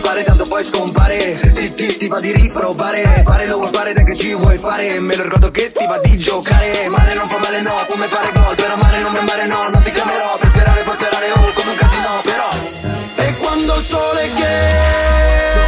scappare tanto poi scompare. Ti, ti, ti va di riprovare. Fare lo vuoi fare te che ci vuoi fare. Me lo ricordo che ti va di giocare. Male non fa male no come fare gol. Però male non mi male no non ti chiamerò. Per serare per serare oh come un casino però. E quando il sole che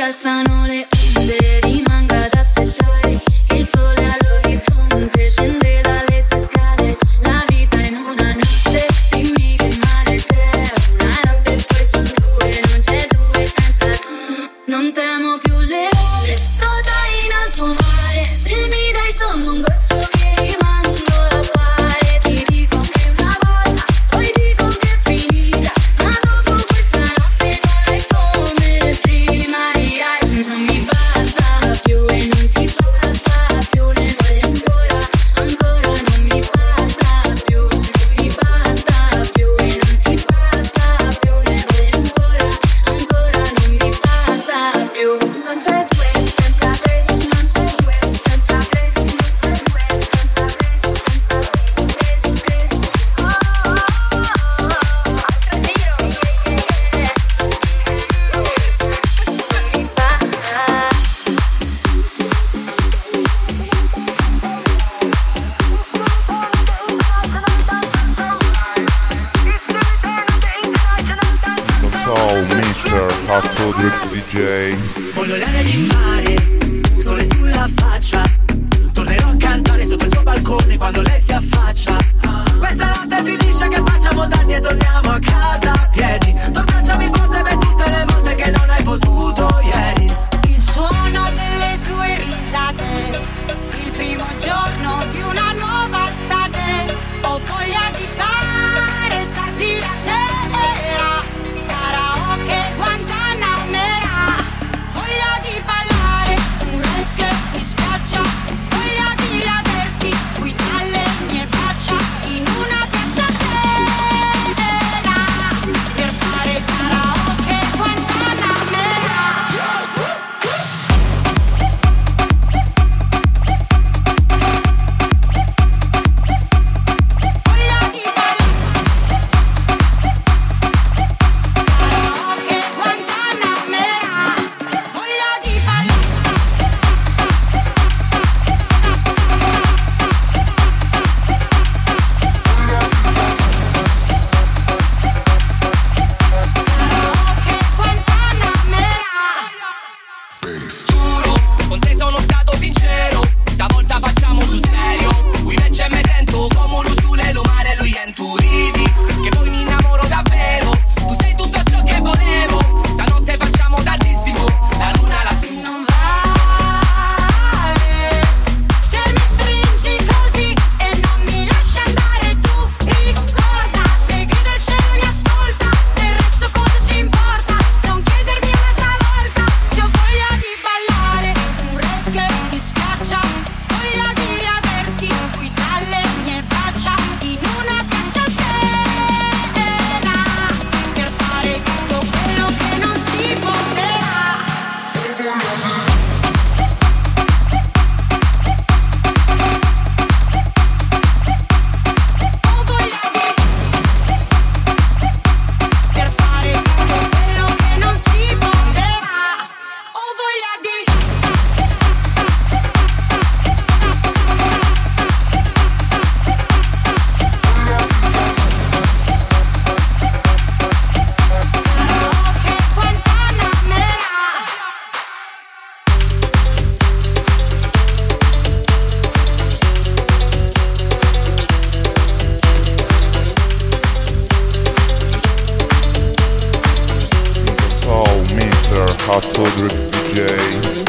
alzano le onde, rimanga Hot Rodrix DJ.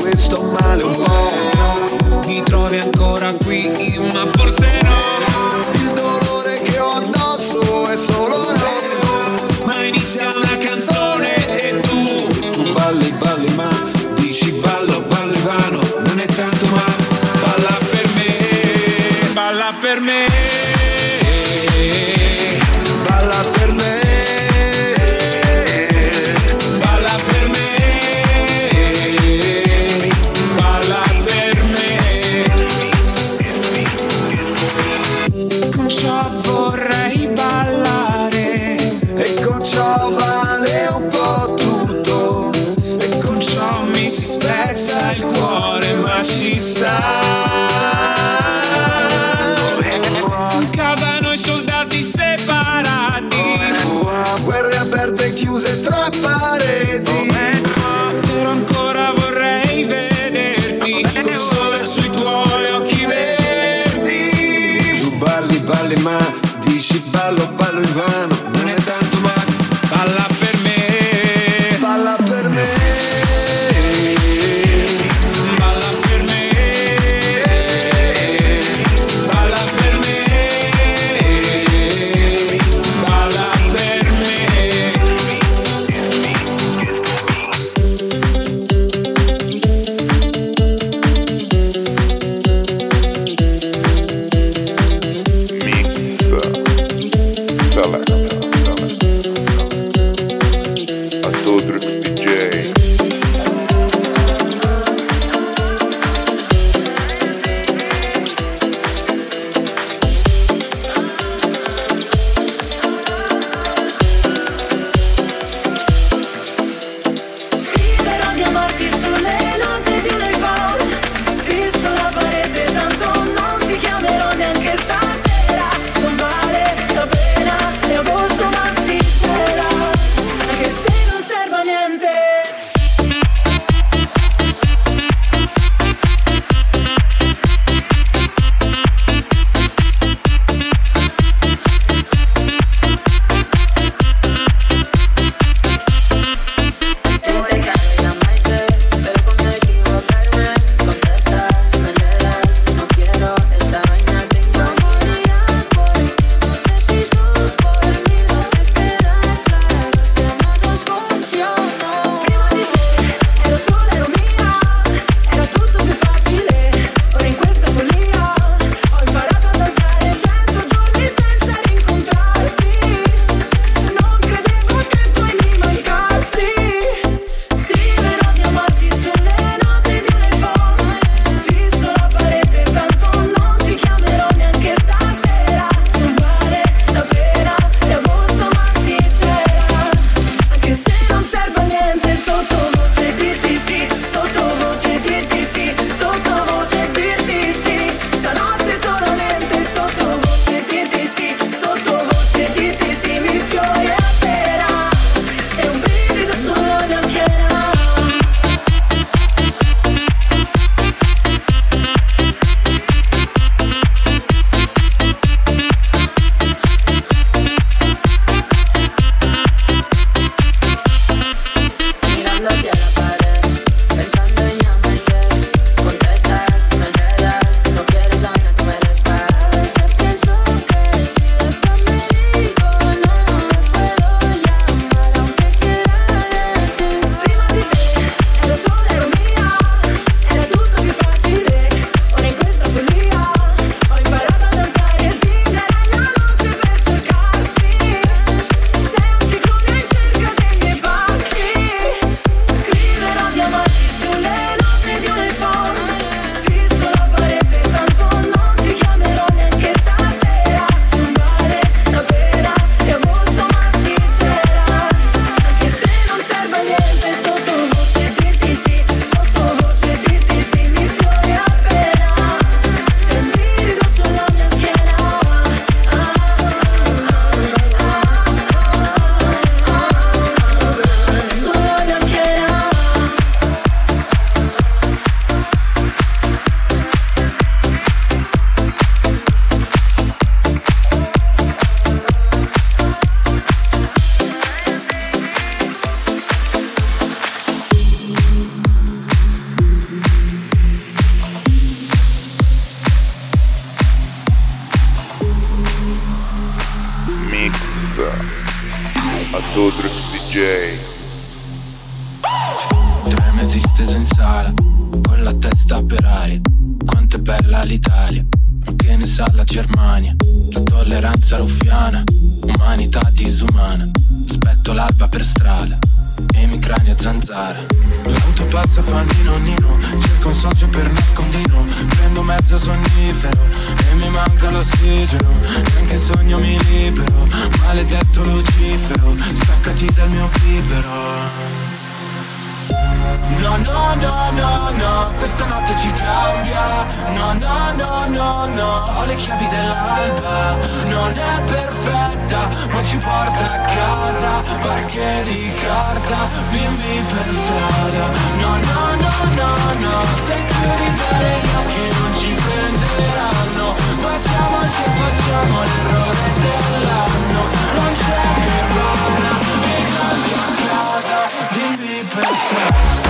questo male un po'. Mi trovi ancora qui, ma forse no. Il dolore che ho addosso è solo rosso. Ma inizia una canzone e tu balli, balli, ma dici ballo, ballo, vano. Non è tanto, ma balla per me, balla per me. no, no, ho le chiavi dell'alba. Non è perfetta, ma ci porta a casa. Barche di carta, bimbi per strada. No, no, no, no, no Sei più ribella che non ci prenderanno. Facciamoci e facciamo l'errore dell'anno. Non c'è che mi mi a casa Bimbi per strada.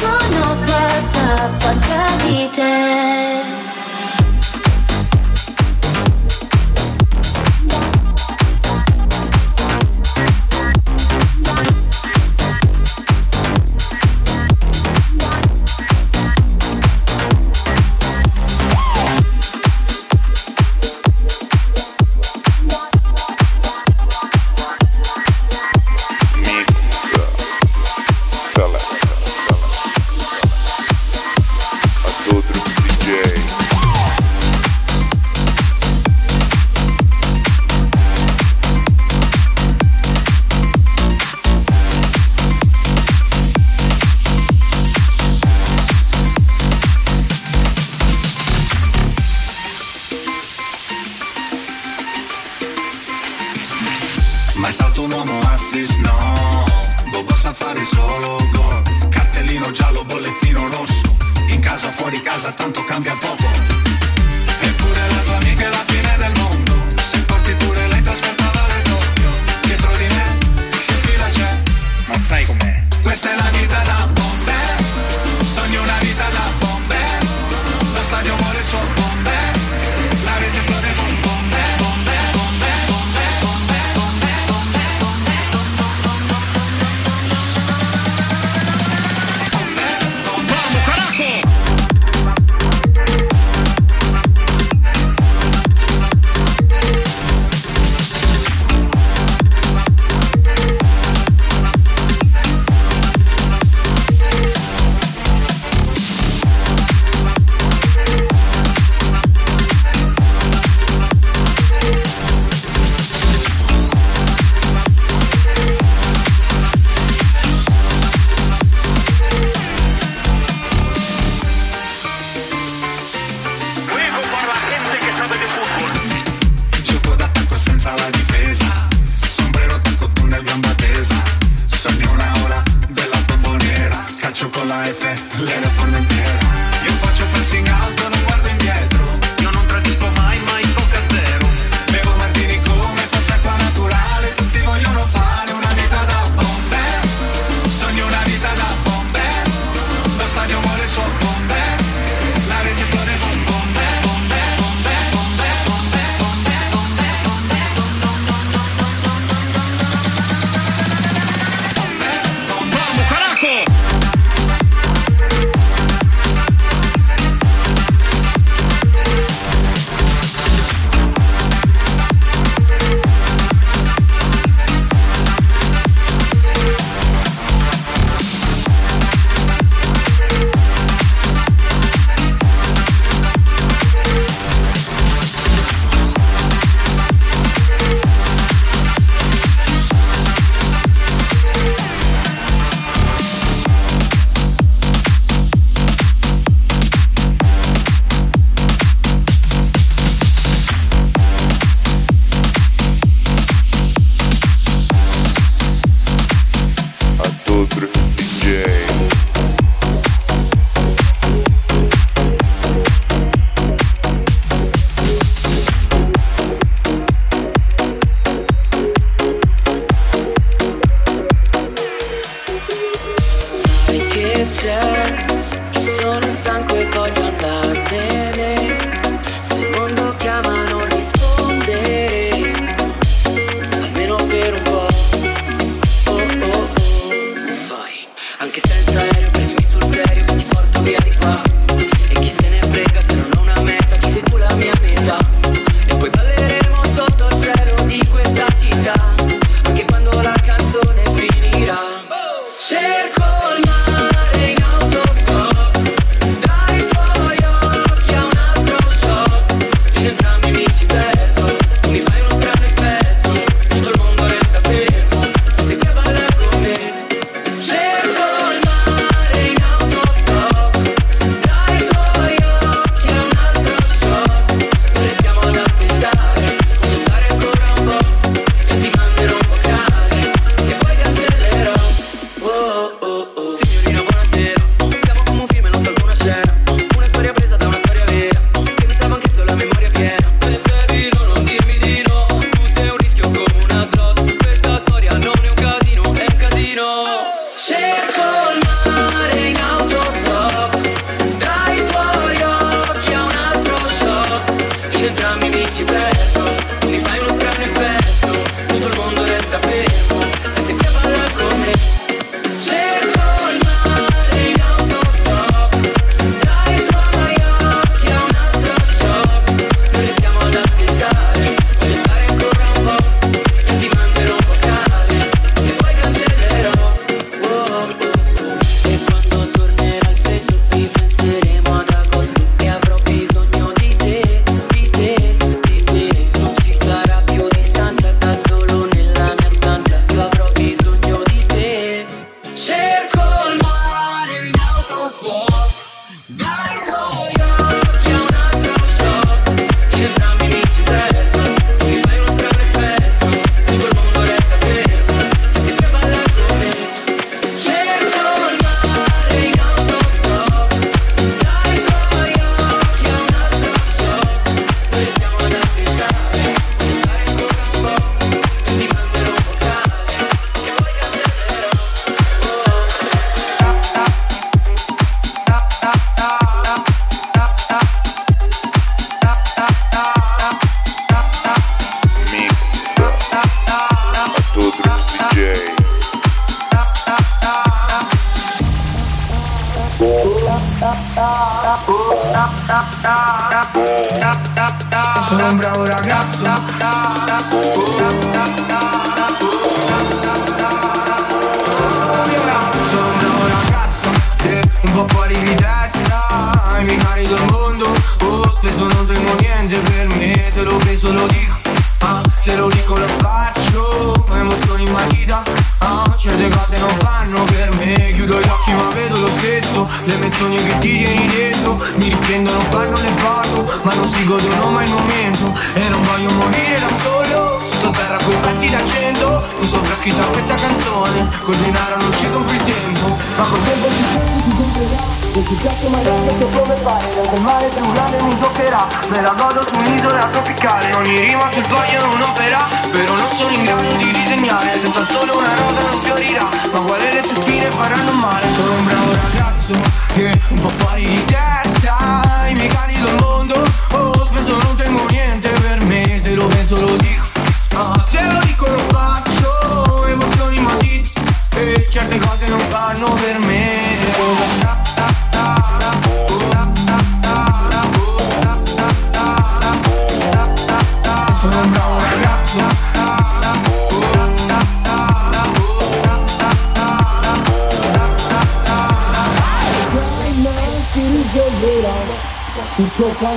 Sono pazza, pazza di te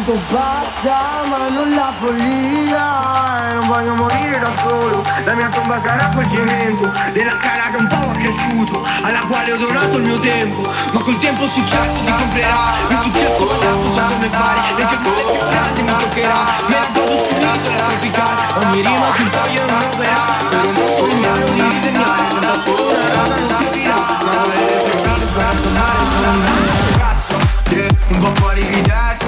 tanto basta ma non la follia. E non voglio morire da solo la mia tomba sarà col cemento della cara che un po' ha cresciuto alla quale ho donato il mio tempo. Ma col tempo successo ti comprerà il successo pagato già come fare le tue cose più grandi mi toccherà me la godo studiato la praticare ogni rima sul taglio è un'opera per un mondo grado di disegnare da sola la rana non si dirà ma volere cercare di far tornare sono un cazzo un po' fuori di testa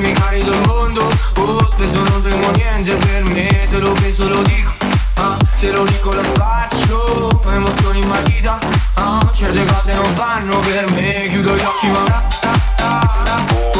i miei cari del mondo. Oh, spesso non tengo niente per me Se lo penso lo dico, ah, se lo dico lo faccio Emozioni in matita, ah, certe cose non fanno per me Chiudo gli occhi ma... Ah, ah, ah,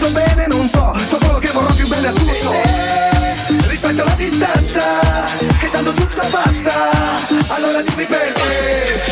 faccio bene non so. So solo che vorrò più bene a tutto. Rispetto la distanza Che tanto tutto passa Allora dimmi perché.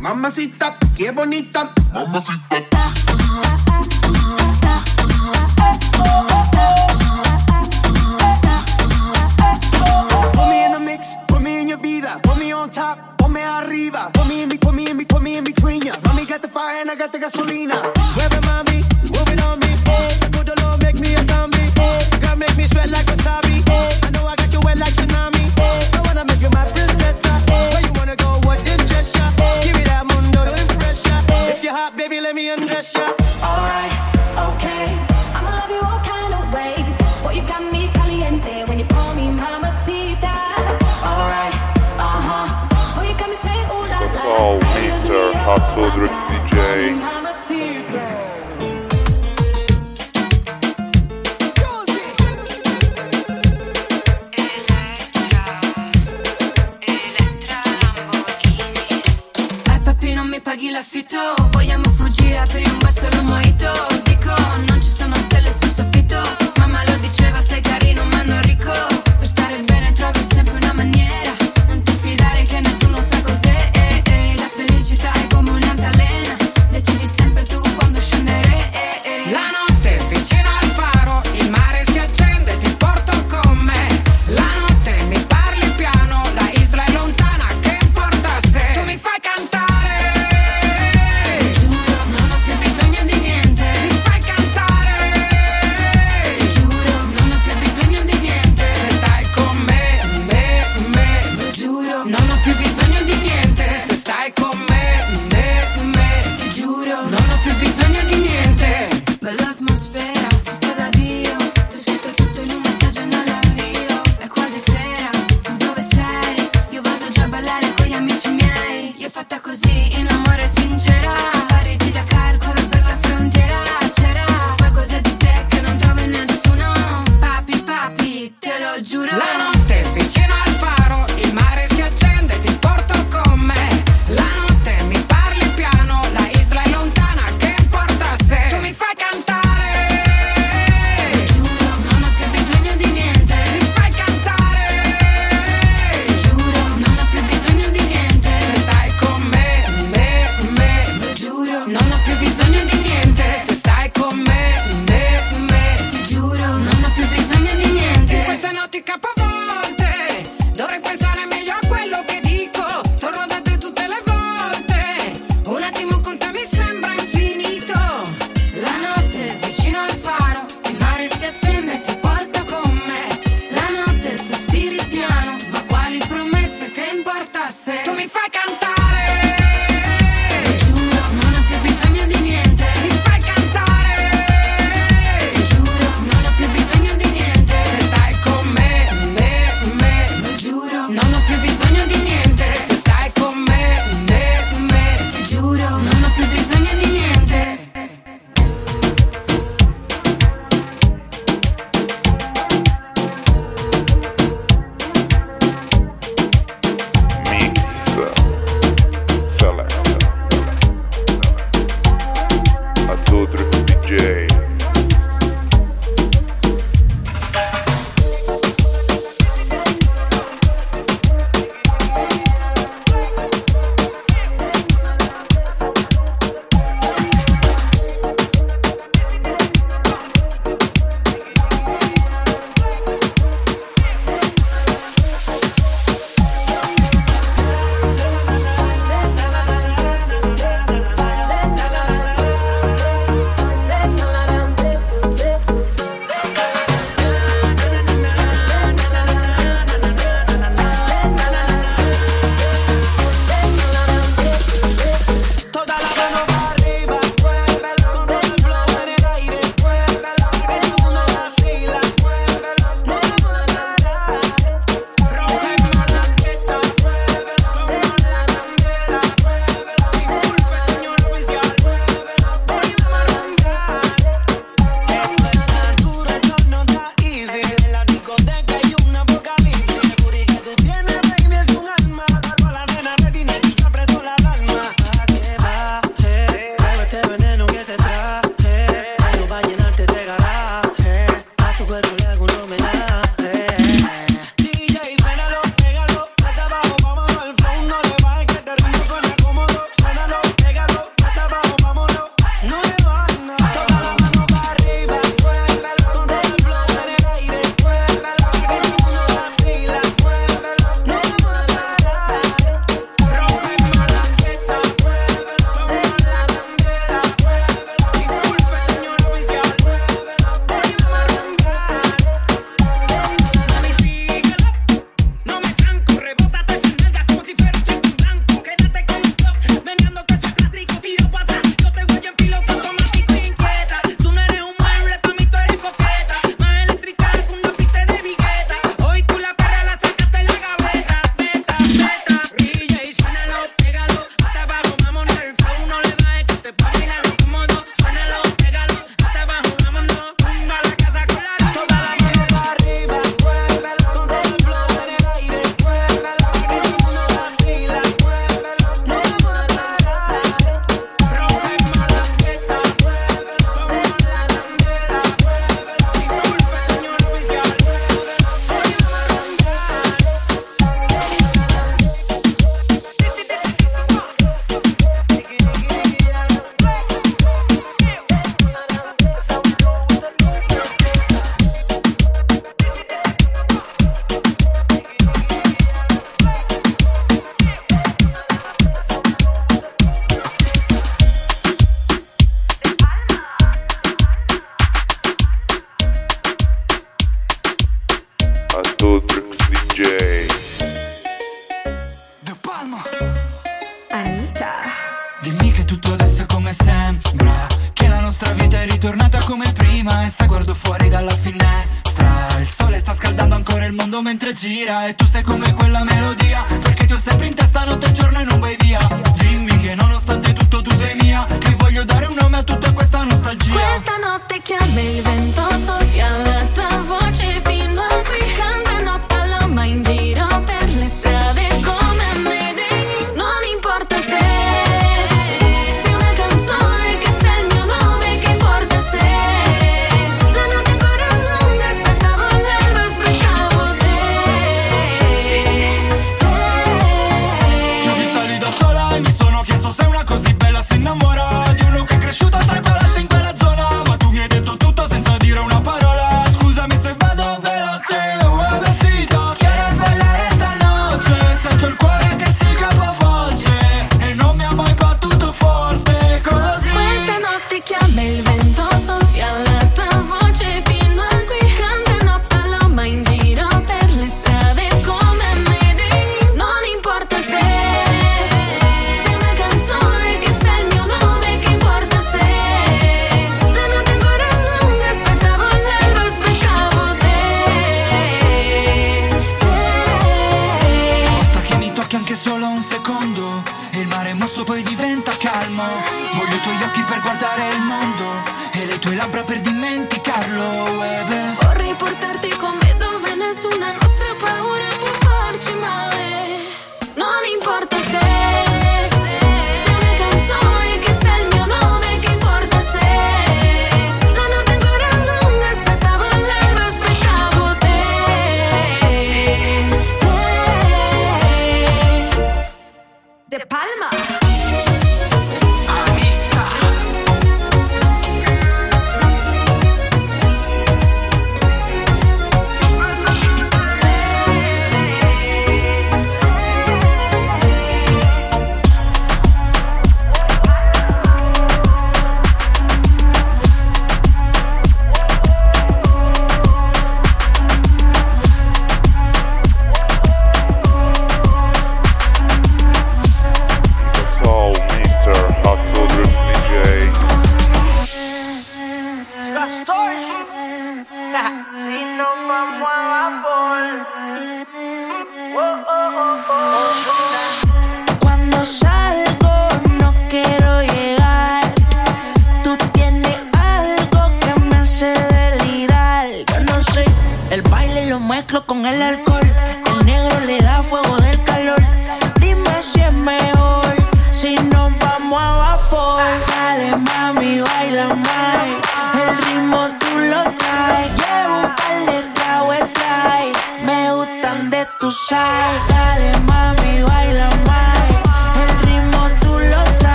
Mamacita, qué bonita. Mamacita. Put me in the mix, put me in your vida, put me on top, ponme arriba, put me in, put me in, put me in between ya. Mommy got the fire and I got the gasolina. Hot to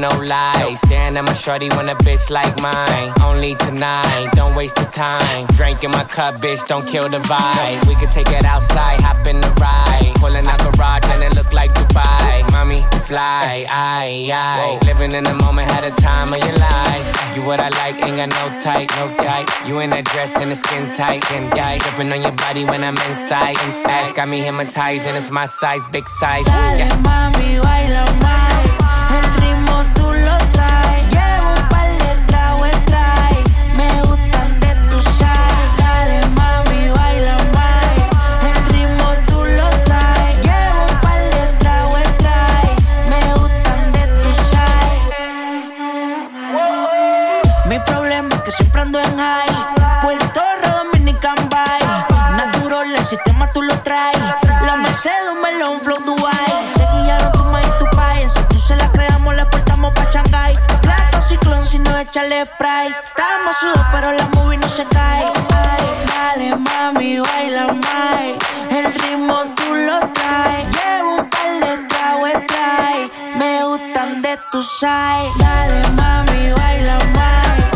no lies, Staring at my shorty when a bitch like mine. Only tonight, don't waste the time. Drinking my cup, bitch, don't kill the vibe. We could take it outside, hop in the ride. Pulling out garage and it look like Dubai. Mommy, fly, I, I. Living in the moment, had a time of your life. You what I like, ain't got no type, no type. You in that dress and the skin tight, skin tight. Dripping on your body when I'm inside, inside. Got me hypnotized and it's my size, big size. Dale, yeah. mami, baila, mami. échale spray. Estamos sudos, pero la movie no se cae. Dale, mami, baila mai. El ritmo tú lo traes. Llevo un par de tragos, trae. Me gustan de tu side. Dale, mami, baila mai.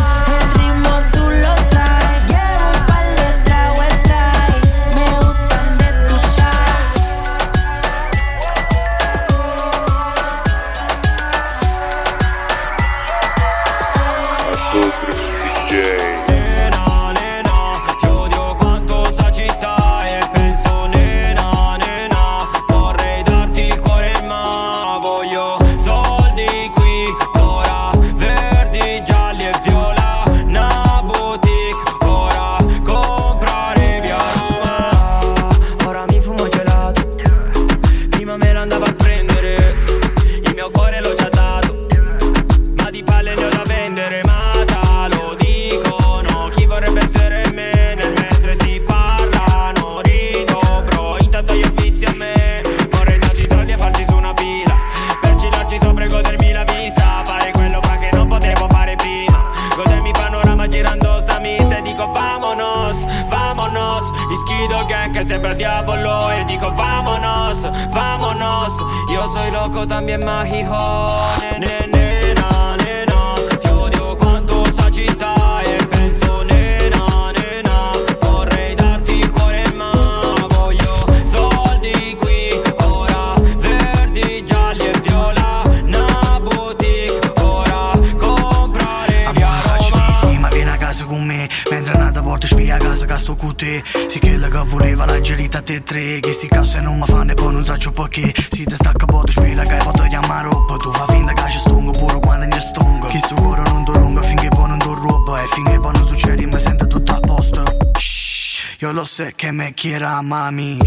quiera, mami.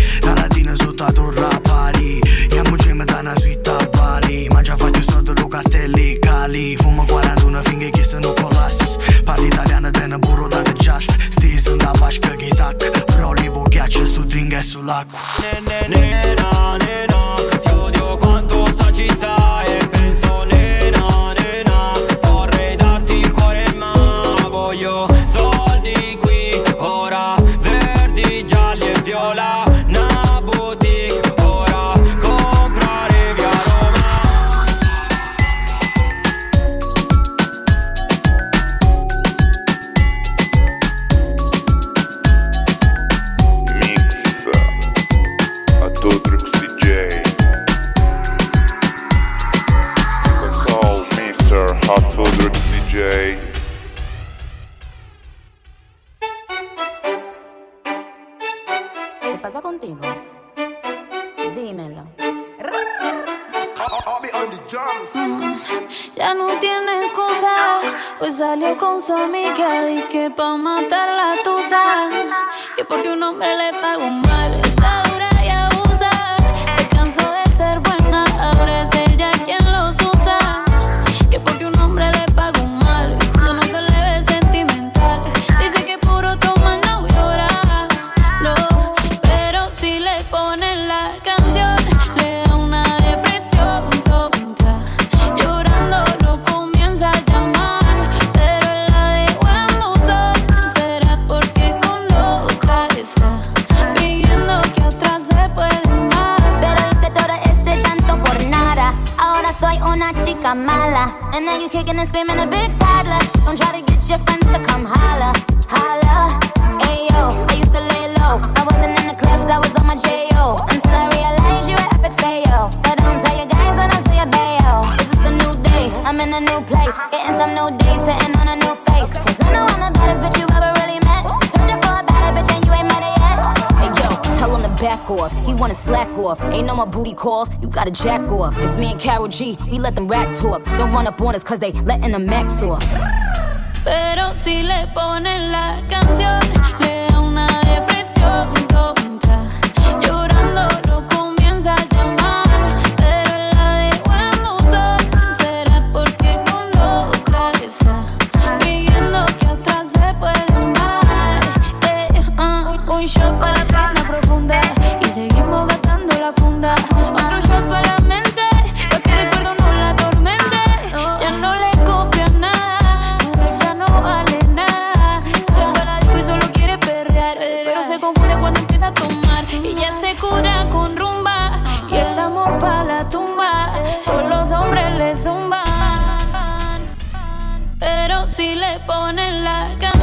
back off. He wanna slack off. Ain't no more booty calls, you gotta jack off. It's me and Carol G, we let them rats talk. Don't run up on us cause they letting the max off. Pero si le ponen la canción, le da una depresión. ponen la cara.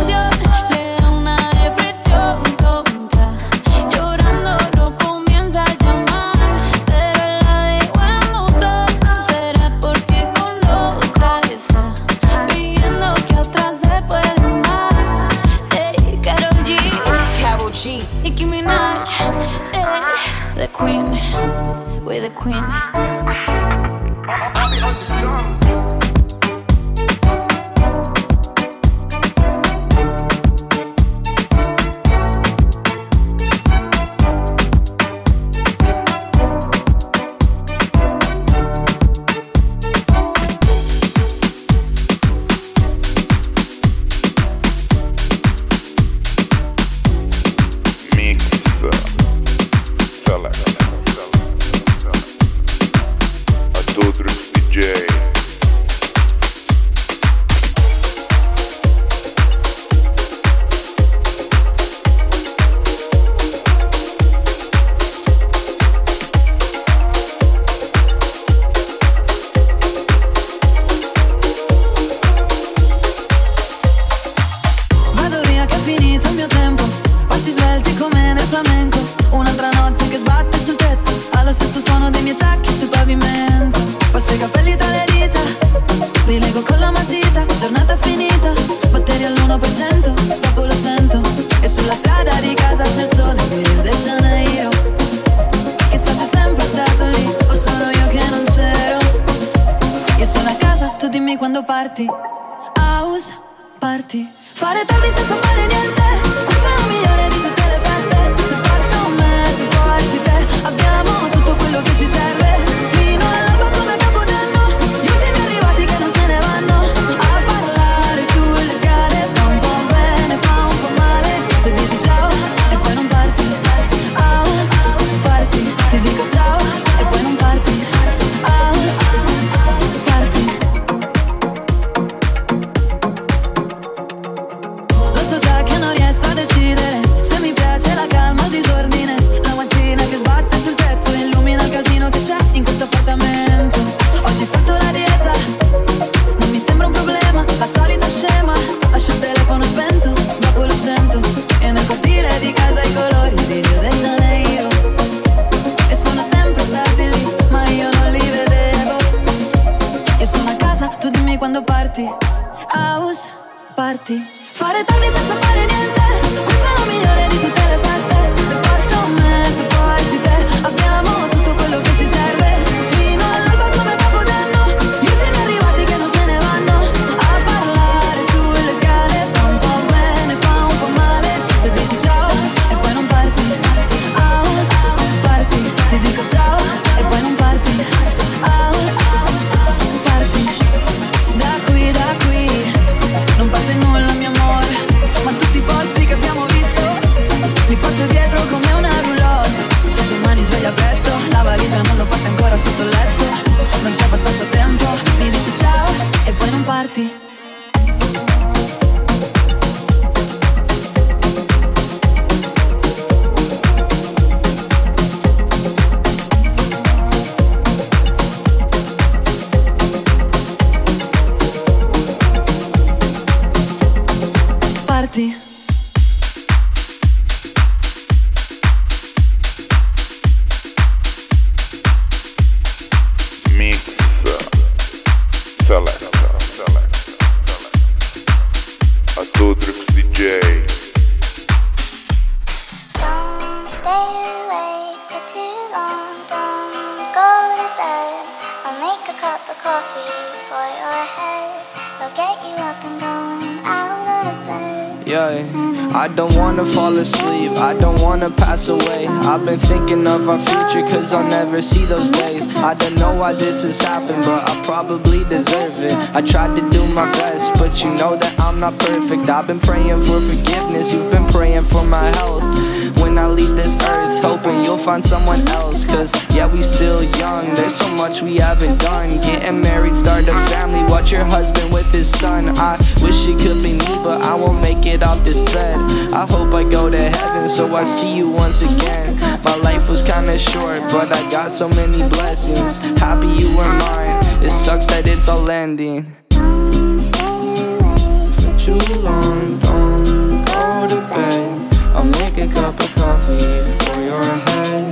so I see you once again. My life was kinda short, but I got so many blessings. Happy you were mine, it sucks that it's all ending. Don't stay away for too long, don't go to bed. I'll make a cup of coffee for your head.